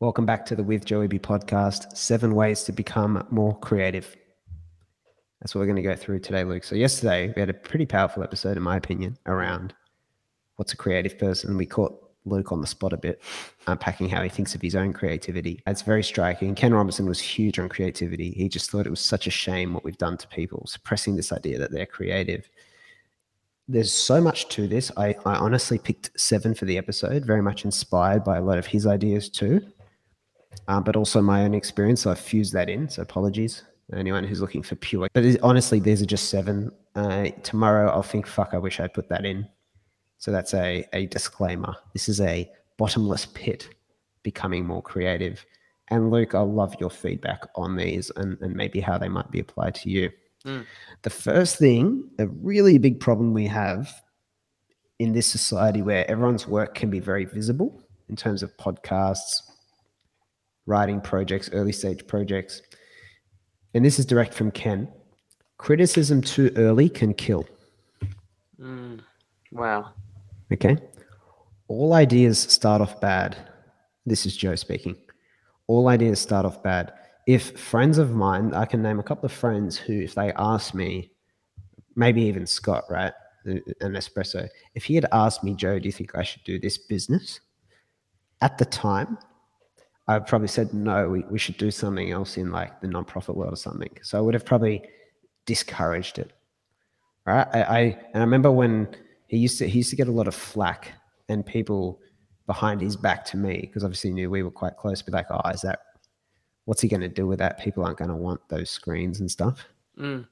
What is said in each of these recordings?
Welcome back to the With Joey B podcast Seven Ways to Become More Creative. That's what we're going to go through today, Luke. So, yesterday we had a pretty powerful episode, in my opinion, around what's a creative person. We caught Luke on the spot a bit, unpacking how he thinks of his own creativity. It's very striking. Ken Robinson was huge on creativity. He just thought it was such a shame what we've done to people, suppressing this idea that they're creative. There's so much to this. I, I honestly picked seven for the episode, very much inspired by a lot of his ideas too uh, but also my own experience. So I've fused that in. So apologies anyone who's looking for pure. But honestly, these are just seven. Uh, tomorrow I'll think, fuck, I wish I'd put that in. So that's a, a disclaimer. This is a bottomless pit, becoming more creative. And Luke, I'll love your feedback on these and, and maybe how they might be applied to you. Mm. The first thing, a really big problem we have in this society where everyone's work can be very visible in terms of podcasts, writing projects, early stage projects. And this is direct from Ken. Criticism too early can kill. Mm, wow. Okay. All ideas start off bad. This is Joe speaking. All ideas start off bad. If friends of mine, I can name a couple of friends who, if they ask me, maybe even Scott, right? An espresso. If he had asked me, Joe, do you think I should do this business? At the time, I probably said no. We, we should do something else in like the nonprofit world or something. So I would have probably discouraged it. Right. I, I and I remember when he used to he used to get a lot of flack and people behind his back to me because obviously knew we were quite close. Be like, oh, is that what's he going to do with that? People aren't going to want those screens and stuff. Mm.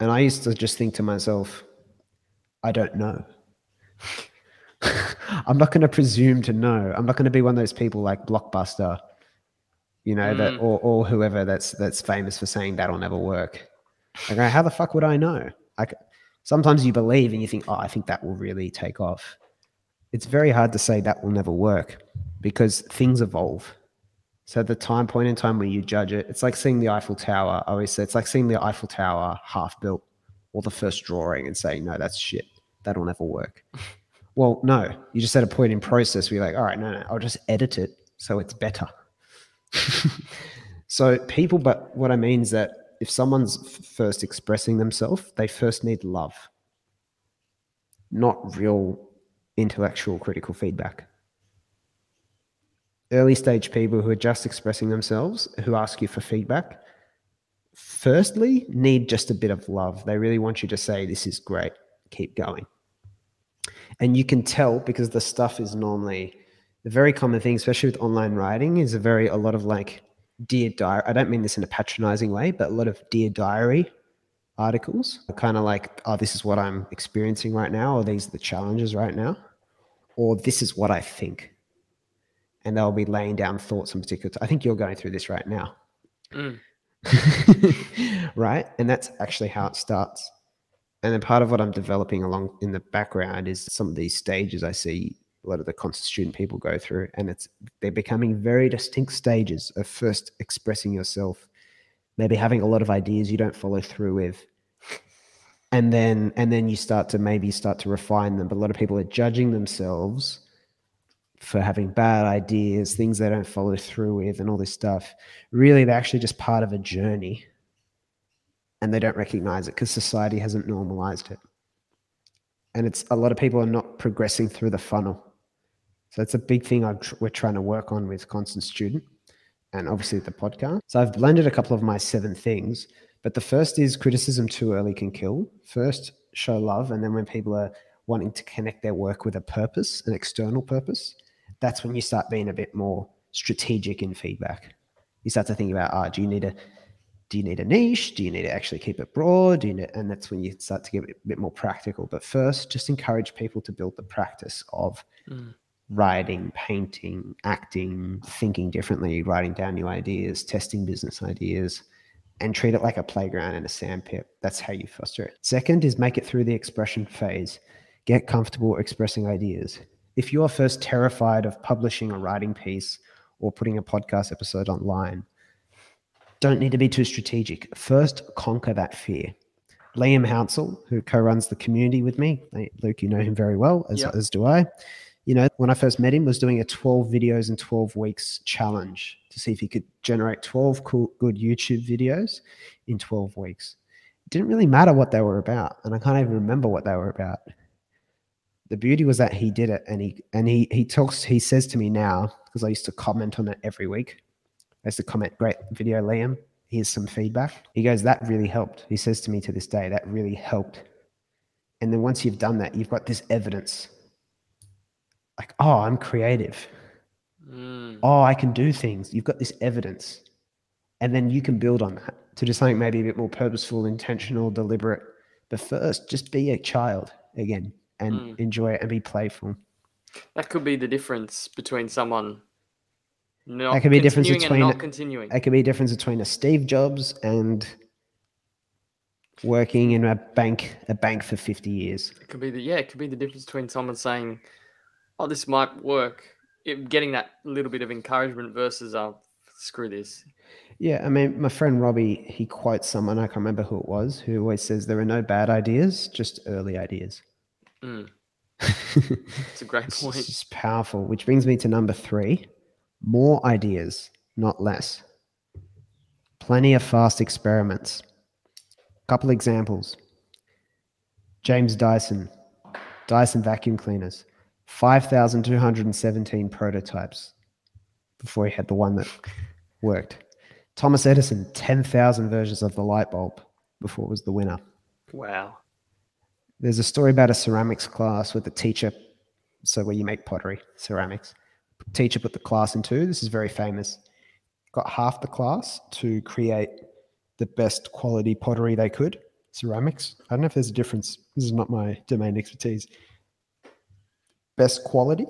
And I used to just think to myself, I don't know. I'm not going to presume to know. I'm not going to be one of those people like Blockbuster you know, mm. that or, or whoever that's that's famous for saying that'll never work. I go, how the fuck would I know? Like sometimes you believe and you think, oh, I think that will really take off. It's very hard to say that will never work because things evolve. So the time point in time where you judge it, it's like seeing the Eiffel Tower. I always say it's like seeing the Eiffel Tower half built or the first drawing and saying, no, that's shit. That'll never work. well, no, you just at a point in process where you're like, all right, no, no, I'll just edit it so it's better. so people, but what I mean is that if someone's first expressing themselves, they first need love, not real intellectual critical feedback. Early stage people who are just expressing themselves, who ask you for feedback, firstly need just a bit of love. They really want you to say, This is great, keep going. And you can tell because the stuff is normally the very common thing, especially with online writing, is a very a lot of like dear diary. I don't mean this in a patronizing way, but a lot of dear diary articles are kind of like, oh, this is what I'm experiencing right now, or these are the challenges right now, or this is what I think. And they'll be laying down thoughts in particular. T- I think you're going through this right now. Mm. right? And that's actually how it starts. And then part of what I'm developing along in the background is some of these stages I see a lot of the constant student people go through and it's they're becoming very distinct stages of first expressing yourself maybe having a lot of ideas you don't follow through with. And then and then you start to maybe start to refine them but a lot of people are judging themselves for having bad ideas things they don't follow through with and all this stuff. Really they're actually just part of a journey and they don't recognize it because society hasn't normalized it. And it's a lot of people are not progressing through the funnel so it's a big thing tr- we're trying to work on with Constant Student and obviously the podcast. So I've blended a couple of my seven things, but the first is criticism too early can kill. First, show love. And then when people are wanting to connect their work with a purpose, an external purpose, that's when you start being a bit more strategic in feedback. You start to think about, ah, oh, do you need a do you need a niche? Do you need to actually keep it broad? Do you need, and that's when you start to get a bit more practical. But first, just encourage people to build the practice of mm writing, painting, acting, thinking differently, writing down new ideas, testing business ideas, and treat it like a playground and a sandpit. That's how you foster it. Second is make it through the expression phase. Get comfortable expressing ideas. If you are first terrified of publishing a writing piece or putting a podcast episode online, don't need to be too strategic. First, conquer that fear. Liam Hounsell, who co runs the community with me, Luke, you know him very well, as, yep. as do I you know, when I first met him, was doing a 12 videos in 12 weeks challenge to see if he could generate 12 cool, good YouTube videos in 12 weeks. It didn't really matter what they were about, and I can't even remember what they were about. The beauty was that he did it, and he and he he talks. He says to me now because I used to comment on it every week. I used to comment, "Great video, Liam. Here's some feedback." He goes, "That really helped." He says to me to this day, "That really helped." And then once you've done that, you've got this evidence like, oh, I'm creative. Mm. Oh, I can do things. You've got this evidence. And then you can build on that to do something maybe a bit more purposeful, intentional, deliberate. But first, just be a child again and Mm. enjoy it and be playful. That could be the difference between someone not could be a difference continuing between- and not continuing. It could be a difference between a Steve Jobs and working in a bank, a bank for 50 years. It could be the yeah, it could be the difference between someone saying, "Oh, this might work," it, getting that little bit of encouragement versus, "Oh, screw this." Yeah, I mean, my friend Robbie, he quotes someone, I can't remember who it was, who always says there are no bad ideas, just early ideas. Mm, it's it's a great point. just powerful, which brings me to number three more ideas, not less. Plenty of fast experiments. A Couple examples James Dyson, Dyson vacuum cleaners, 5,217 prototypes before he had the one that worked. Thomas Edison, 10,000 versions of the light bulb before it was the winner. Wow. There's a story about a ceramics class with the teacher, so where you make pottery, ceramics. Teacher put the class in two. This is very famous. Got half the class to create the best quality pottery they could, ceramics. I don't know if there's a difference. This is not my domain expertise. Best quality.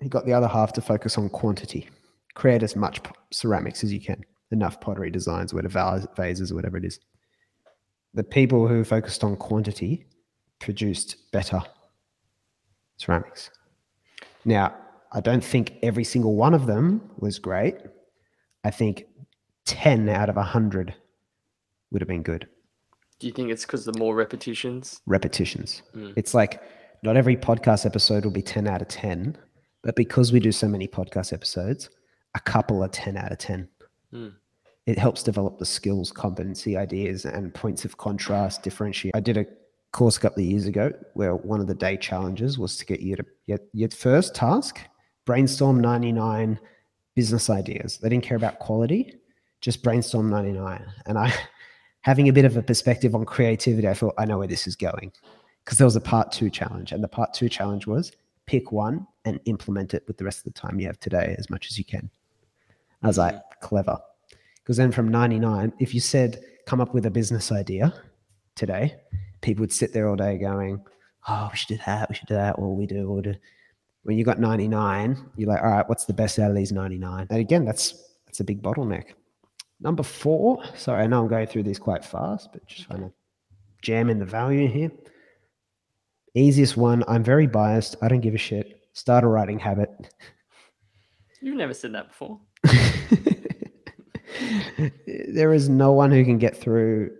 He got the other half to focus on quantity. Create as much ceramics as you can, enough pottery designs, whatever vas- vases, whatever it is. The people who focused on quantity produced better ceramics. Now, I don't think every single one of them was great. I think 10 out of 100 would have been good. Do you think it's because the more repetitions? Repetitions. Mm. It's like not every podcast episode will be 10 out of 10, but because we do so many podcast episodes, a couple are 10 out of 10. Mm. It helps develop the skills, competency, ideas, and points of contrast, differentiate. I did a course a couple of years ago where one of the day challenges was to get you to get your first task, brainstorm 99 business ideas. They didn't care about quality, just brainstorm 99. And I, having a bit of a perspective on creativity, I thought, I know where this is going. Because there was a part two challenge. And the part two challenge was pick one and implement it with the rest of the time you have today as much as you can. I was like, mm-hmm. clever. Because then from 99, if you said, come up with a business idea today, people would sit there all day going, oh, we should do that, we should do that, what will we do, we do. When you got 99, you're like, all right, what's the best out of these 99? And again, that's that's a big bottleneck. Number four, sorry, I know I'm going through these quite fast, but just trying to jam in the value here. Easiest one, I'm very biased. I don't give a shit. Start a writing habit. You've never said that before. there is no one who can get through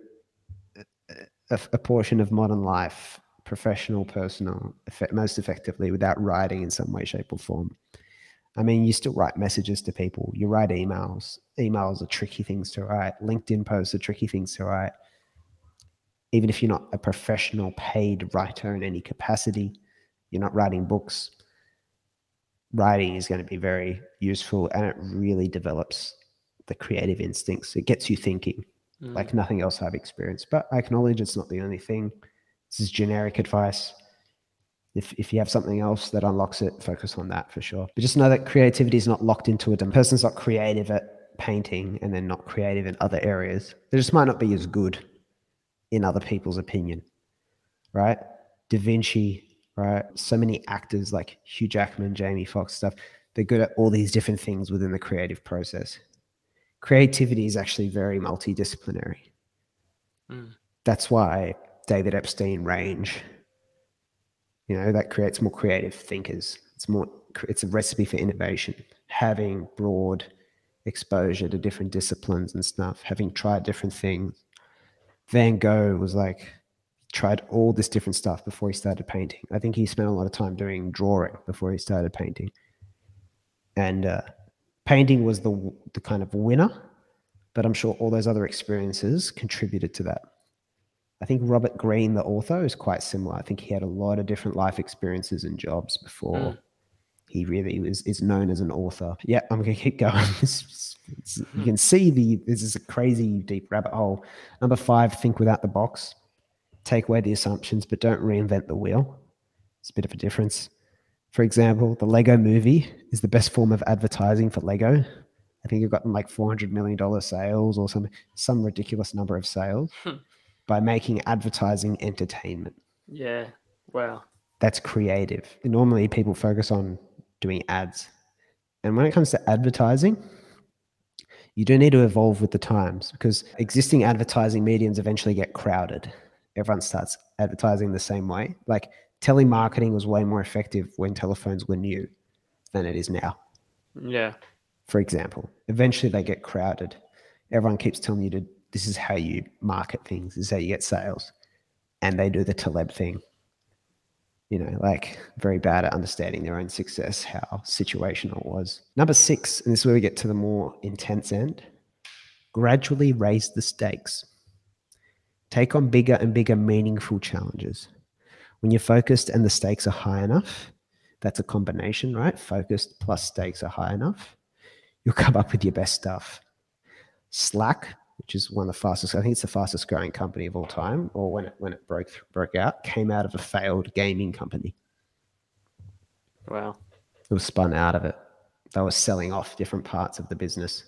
a, a portion of modern life, professional, personal, most effectively without writing in some way, shape, or form. I mean, you still write messages to people. You write emails. Emails are tricky things to write. LinkedIn posts are tricky things to write. Even if you're not a professional paid writer in any capacity, you're not writing books. Writing is going to be very useful and it really develops the creative instincts. It gets you thinking Mm. like nothing else I've experienced. But I acknowledge it's not the only thing. This is generic advice. If, if you have something else that unlocks it, focus on that for sure. But just know that creativity is not locked into it. A person's not creative at painting and then not creative in other areas. They just might not be as good in other people's opinion, right? Da Vinci, right? So many actors like Hugh Jackman, Jamie Foxx stuff. They're good at all these different things within the creative process creativity is actually very multidisciplinary. Mm. That's why David Epstein range, you know, that creates more creative thinkers. It's more, it's a recipe for innovation. Having broad exposure to different disciplines and stuff, having tried different things. Van Gogh was like, tried all this different stuff before he started painting. I think he spent a lot of time doing drawing before he started painting. And uh, painting was the the kind of winner, but I'm sure all those other experiences contributed to that. I think Robert Greene, the author, is quite similar. I think he had a lot of different life experiences and jobs before Mm. He really was is known as an author. Yeah, I'm gonna keep going. It's- it's- you can see the this is a crazy deep rabbit hole. Number five, think without the box. Take away the assumptions, but don't reinvent the wheel. It's a bit of a difference. For example, the Lego movie is the best form of advertising for Lego. I think you've gotten like $400 million sales or some, some ridiculous number of sales Hmm. by making advertising entertainment. Yeah. Wow. That's creative. Normally, people focus on doing ads. And when it comes to advertising, you do need to evolve with the times because existing advertising mediums eventually get crowded. Everyone starts advertising the same way. Like telemarketing was way more effective when telephones were new than it is now, Yeah. for example. Eventually they get crowded. Everyone keeps telling you to this is how you market things, this is how you get sales. And they do the Taleb thing. You know, like very bad at understanding their own success, how situational it was. Number six, and this is where we get to the more intense end gradually raise the stakes. Take on bigger and bigger, meaningful challenges. When you're focused and the stakes are high enough, that's a combination, right? Focused plus stakes are high enough, you'll come up with your best stuff. Slack, which is one of the fastest, I think it's the fastest growing company of all time, or when it when it broke broke out, came out of a failed gaming company. Wow. It was spun out of it. They were selling off different parts of the business.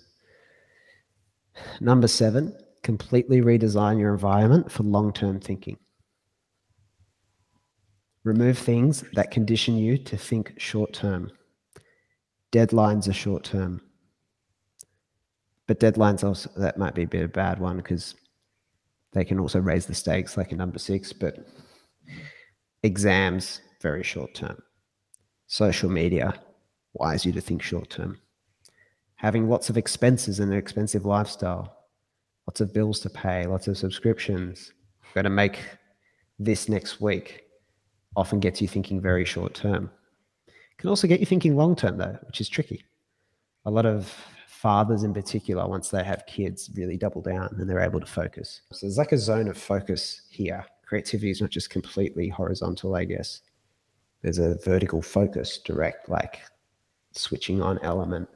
Number seven, completely redesign your environment for long term thinking. Remove things that condition you to think short term. Deadlines are short term. But deadlines also, that might be a bit of a bad one because they can also raise the stakes, like a number six. But exams, very short term social media wires you to think short term. Having lots of expenses and an expensive lifestyle, lots of bills to pay, lots of subscriptions, got to make this next week often gets you thinking very short term. Can also get you thinking long term though, which is tricky. A lot of fathers in particular, once they have kids, really double down and they're able to focus. So there's like a zone of focus here. Creativity is not just completely horizontal, I guess there's a vertical focus, direct, like switching on element.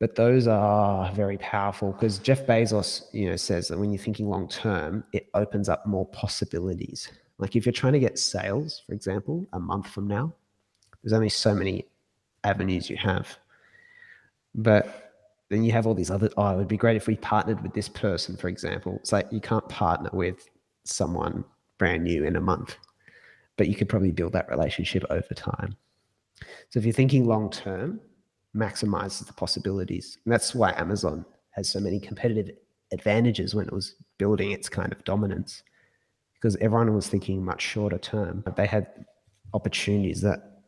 But those are very powerful because Jeff Bezos, you know, says that when you're thinking long term, it opens up more possibilities. Like if you're trying to get sales, for example, a month from now, there's only so many avenues you have. But then you have all these other, oh, it would be great if we partnered with this person, for example. It's like you can't partner with someone brand new in a month but you could probably build that relationship over time. So if you're thinking long term, maximizes the possibilities. And that's why Amazon has so many competitive advantages when it was building its kind of dominance, because everyone was thinking much shorter term, but they had opportunities that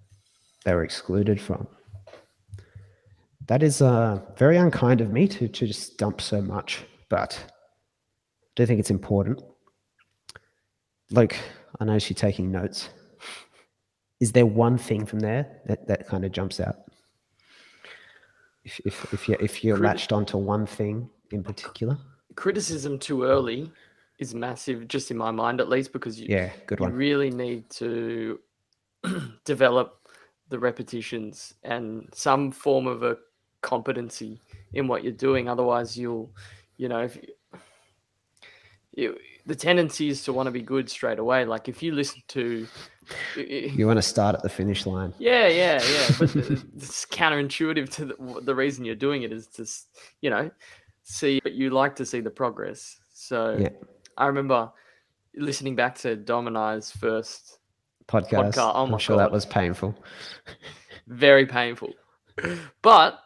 they were excluded from. That is uh, very unkind of me to, to just dump so much, but I do think it's important. Luke, I know she's taking notes. Is there one thing from there that, that kind of jumps out? If, if, if you're, if you're Crit- latched onto one thing in particular? Criticism too early is massive, just in my mind at least, because you, Yeah, good one. you really need to develop the repetitions and some form of a competency in what you're doing. Otherwise, you'll, you know, if you, the tendency is to want to be good straight away. Like if you listen to, You want to start at the finish line. yeah, yeah, yeah. But it's counterintuitive to the, the reason you're doing it is to, you know, see, but you like to see the progress. So Yeah. I remember listening back to Dom and I's first, Podcast. Podcast, oh I'm my sure that was painful. very painful, but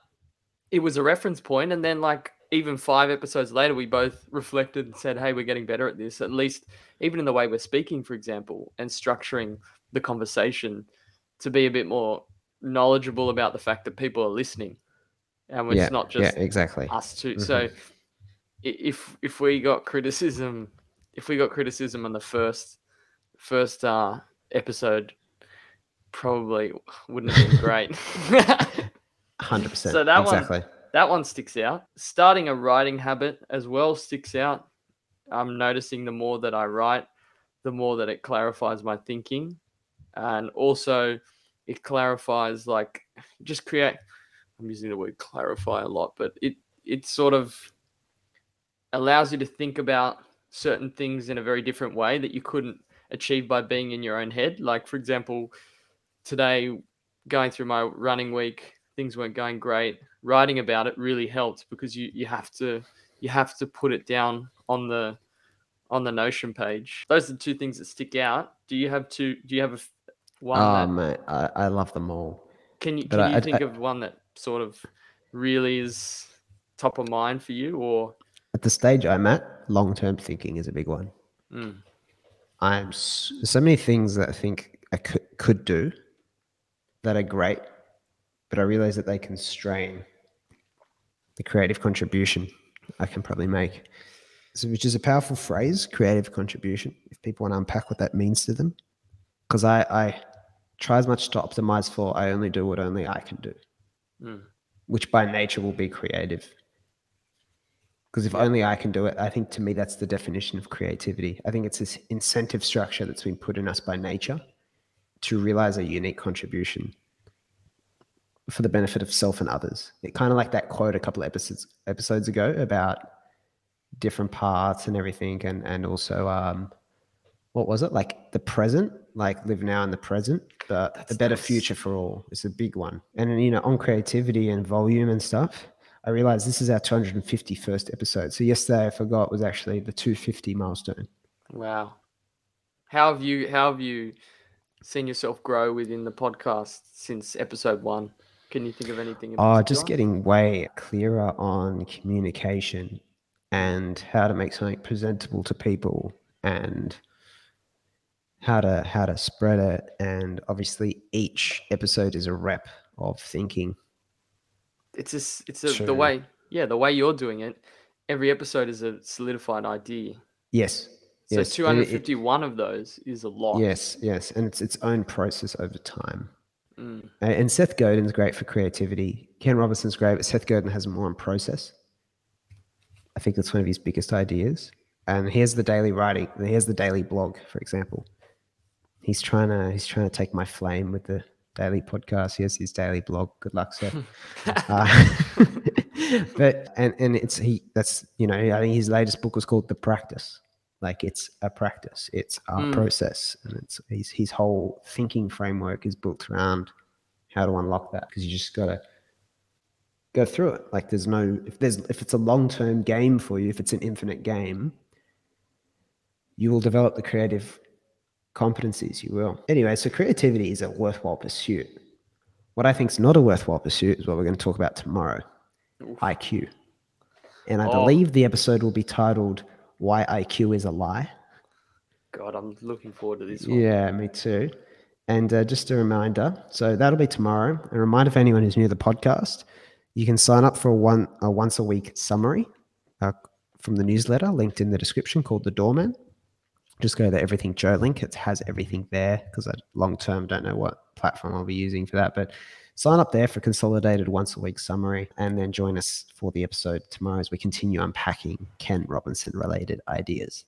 it was a reference. And then, like, even five episodes later, we both reflected and said, hey, we're getting better at this, at least even in the way we're speaking, for example, and structuring the conversation to be a bit more knowledgeable about the fact that people are listening. And yeah, it's not yeah, just exactly. us 2 So if if we got criticism if we got criticism on the first first uh, episode, probably wouldn't have been great. Hundred percent. So that one- that one sticks out. Starting a writing habit as well sticks out. I'm noticing the more that I write, the more that it clarifies my thinking. And also, it clarifies, like, just create. I'm using the word clarify a lot, but it, it sort of allows you to think about certain things in a very different way that you couldn't achieve by being in your own head. Like, for example, today, going through my running week, things weren't going great writing about it really helped because you you have to you have to put it down on the on the notion page those are the two things that stick out do you have two do you have a one Oh that, mate, I, I love them all. can you but can I- you I- think of one that sort of really is top of mind for you or At the stage I'm at, long term thinking is a big one. mm, I'm so many things that I think I could could do that are great, but I realize that they constrain the creative contribution I can probably make. So, which is a powerful phrase, creative contribution. If people want to unpack what that means to them, because I, I try as much to optimize for I only do what only I can do, mm, which by nature will be creative. Because if only I can do it, I think to me that's the definition of creativity. I think it's this incentive structure that's been put in us by nature to realize a unique contribution for the benefit of self and others. It kind of like that quote a couple of episodes episodes ago about different parts and everything, and and also um, what was it like the present, like live now in the present, but That's a better nice. future for all is a big one. And you know, on creativity and volume and stuff. I realized this is our 251st episode. So yesterday I forgot was actually the 250 milestone. wow how have you how have you seen yourself grow within the podcast since episode one can you think of anything in Oh, just getting way clearer on communication and how to make something presentable to people and how to how to spread it. And obviously each episode is a rep of thinking. it's just it's a, True. the way yeah the way you're doing it every episode is a solidified idea Yes. so yes. and it- it- 251 of those is a lot Yes, yes. And it's its own process over time. Mm, And Seth Godin's great for creativity. Ken Robinson's great, but Seth Godin has more on process. I think that's one of his biggest ideas. And here's the daily writing. Here's the daily blog, for example. He's trying to he's trying to take my flame with the daily podcast. Here's his daily blog. Good luck, Seth. uh, but and and it's he that's you know I think his latest book was called The Practice. Like it's a practice. It's a Mm. process, and it's his his whole thinking framework is built around how to unlock that because you just gotta go through it. Like there's no if there's if it's a long term game for you, if it's an infinite game, you will develop the creative competencies. You will anyway. So creativity is a worthwhile pursuit. What I think is not a worthwhile pursuit is what we're going to talk about tomorrow. Oof. IQ. And I Oh. believe the episode will be titled Why IQ is a Lie. god i'm looking forward to this one Yeah, me too. And uh, just a reminder so that'll be tomorrow. A reminder for anyone who's new to the podcast you can sign up for a, one, a once a week summary uh, from the newsletter linked in the description called The Doorman. Just go to the Everything Joe link. It has everything there because I long term don't know what platform I'll be using for that. But sign up there for consolidated once a week summary and then join us for the episode tomorrow as we continue unpacking Ken Robinson related ideas.